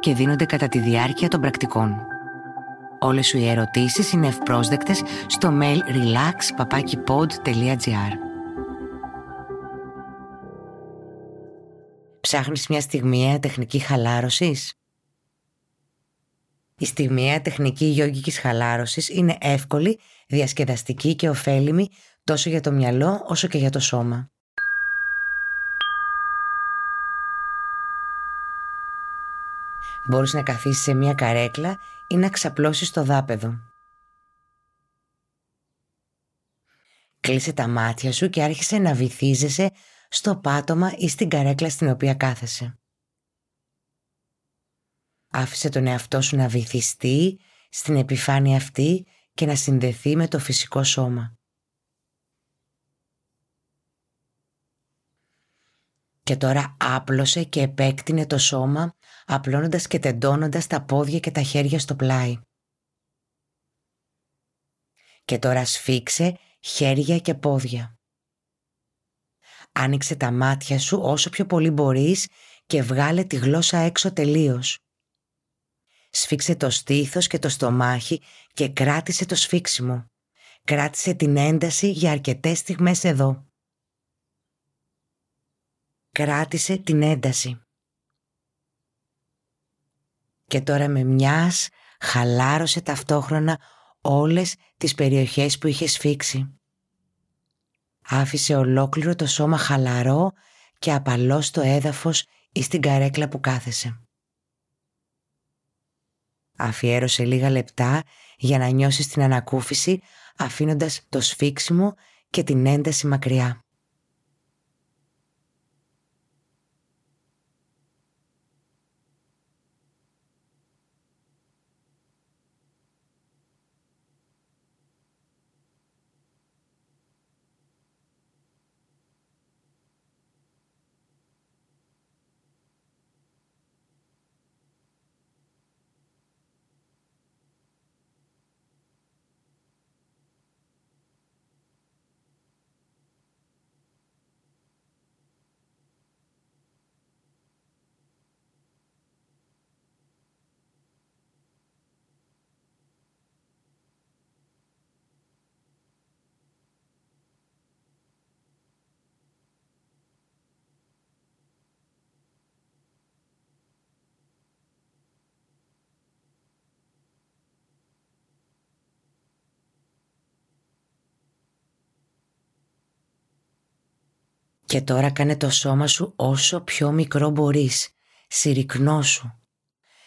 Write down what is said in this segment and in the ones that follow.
και δίνονται κατά τη διάρκεια των πρακτικών. Όλες σου οι ερωτήσεις είναι ευπρόσδεκτες στο mail relax.pod.gr Ψάχνεις μια στιγμιαία τεχνική χαλάρωσης; Η στιγμιαία τεχνική γιόγκικης χαλάρωσης είναι εύκολη, διασκεδαστική και ωφέλιμη τόσο για το μυαλό όσο και για το σώμα. Μπορείς να καθίσεις σε μια καρέκλα ή να ξαπλώσεις το δάπεδο. Κλείσε τα μάτια σου και άρχισε να βυθίζεσαι στο πάτωμα ή στην καρέκλα στην οποία κάθεσαι. Άφησε τον εαυτό σου να βυθιστεί στην επιφάνεια αυτή και να συνδεθεί με το φυσικό σώμα. Και τώρα άπλωσε και επέκτηνε το σώμα απλώνοντας και τεντώνοντας τα πόδια και τα χέρια στο πλάι. Και τώρα σφίξε χέρια και πόδια. Άνοιξε τα μάτια σου όσο πιο πολύ μπορείς και βγάλε τη γλώσσα έξω τελείως. Σφίξε το στήθος και το στομάχι και κράτησε το σφίξιμο. Κράτησε την ένταση για αρκετές στιγμές εδώ. Κράτησε την ένταση και τώρα με μιας χαλάρωσε ταυτόχρονα όλες τις περιοχές που είχε σφίξει. Άφησε ολόκληρο το σώμα χαλαρό και απαλό στο έδαφος ή στην καρέκλα που κάθεσε. Αφιέρωσε λίγα λεπτά για να νιώσεις την ανακούφιση αφήνοντας το σφίξιμο και την ένταση μακριά. Και τώρα κάνε το σώμα σου όσο πιο μικρό μπορείς. Συρρυκνώσου.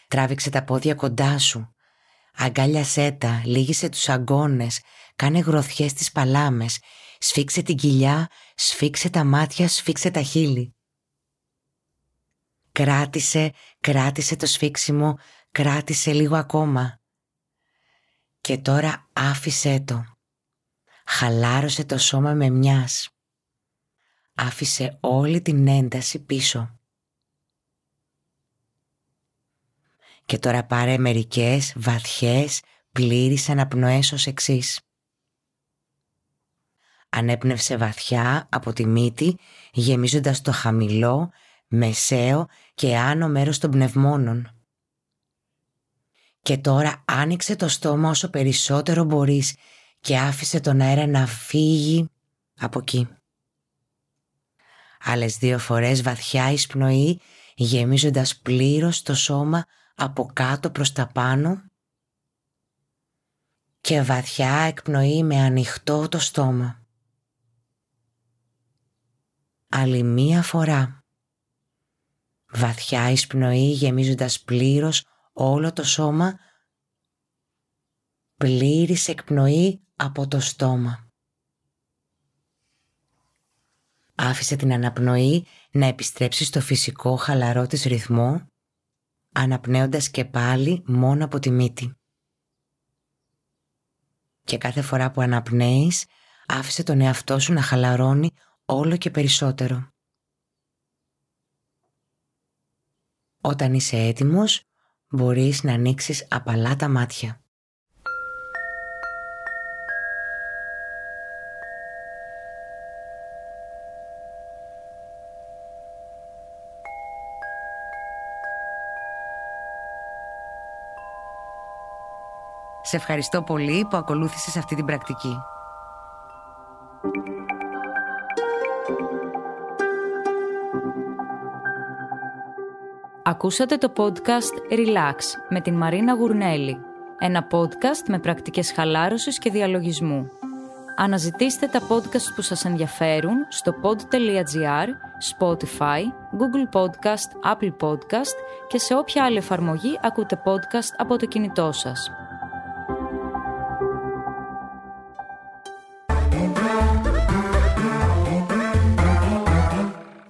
Τράβηξε τα πόδια κοντά σου. Αγκάλιασέ τα, λύγησε τους αγκώνες, κάνε γροθιές στις παλάμες, σφίξε την κοιλιά, σφίξε τα μάτια, σφίξε τα χείλη. Κράτησε, κράτησε το σφίξιμο, κράτησε λίγο ακόμα. Και τώρα άφησέ το. Χαλάρωσε το σώμα με μιας άφησε όλη την ένταση πίσω. Και τώρα πάρε μερικές βαθιές πλήρεις αναπνοές ως εξής. Ανέπνευσε βαθιά από τη μύτη γεμίζοντας το χαμηλό, μεσαίο και άνω μέρος των πνευμόνων. Και τώρα άνοιξε το στόμα όσο περισσότερο μπορείς και άφησε τον αέρα να φύγει από εκεί. Άλλες δύο φορές βαθιά εισπνοή γεμίζοντας πλήρως το σώμα από κάτω προς τα πάνω και βαθιά εκπνοή με ανοιχτό το στόμα. Άλλη μία φορά. Βαθιά εισπνοή γεμίζοντας πλήρως όλο το σώμα πλήρης εκπνοή από το στόμα. Άφησε την αναπνοή να επιστρέψει στο φυσικό χαλαρό της ρυθμό αναπνέοντας και πάλι μόνο από τη μύτη. Και κάθε φορά που αναπνέεις, άφησε τον εαυτό σου να χαλαρώνει όλο και περισσότερο. Όταν είσαι έτοιμος, μπορείς να ανοίξεις απαλά τα μάτια. Σε ευχαριστώ πολύ που ακολούθησες αυτή την πρακτική. Ακούσατε το podcast Relax με την Μαρίνα Γουρνέλη. Ένα podcast με πρακτικές χαλάρωσης και διαλογισμού. Αναζητήστε τα podcast που σας ενδιαφέρουν στο pod.gr, Spotify, Google Podcast, Apple Podcast και σε όποια άλλη εφαρμογή ακούτε podcast από το κινητό σας.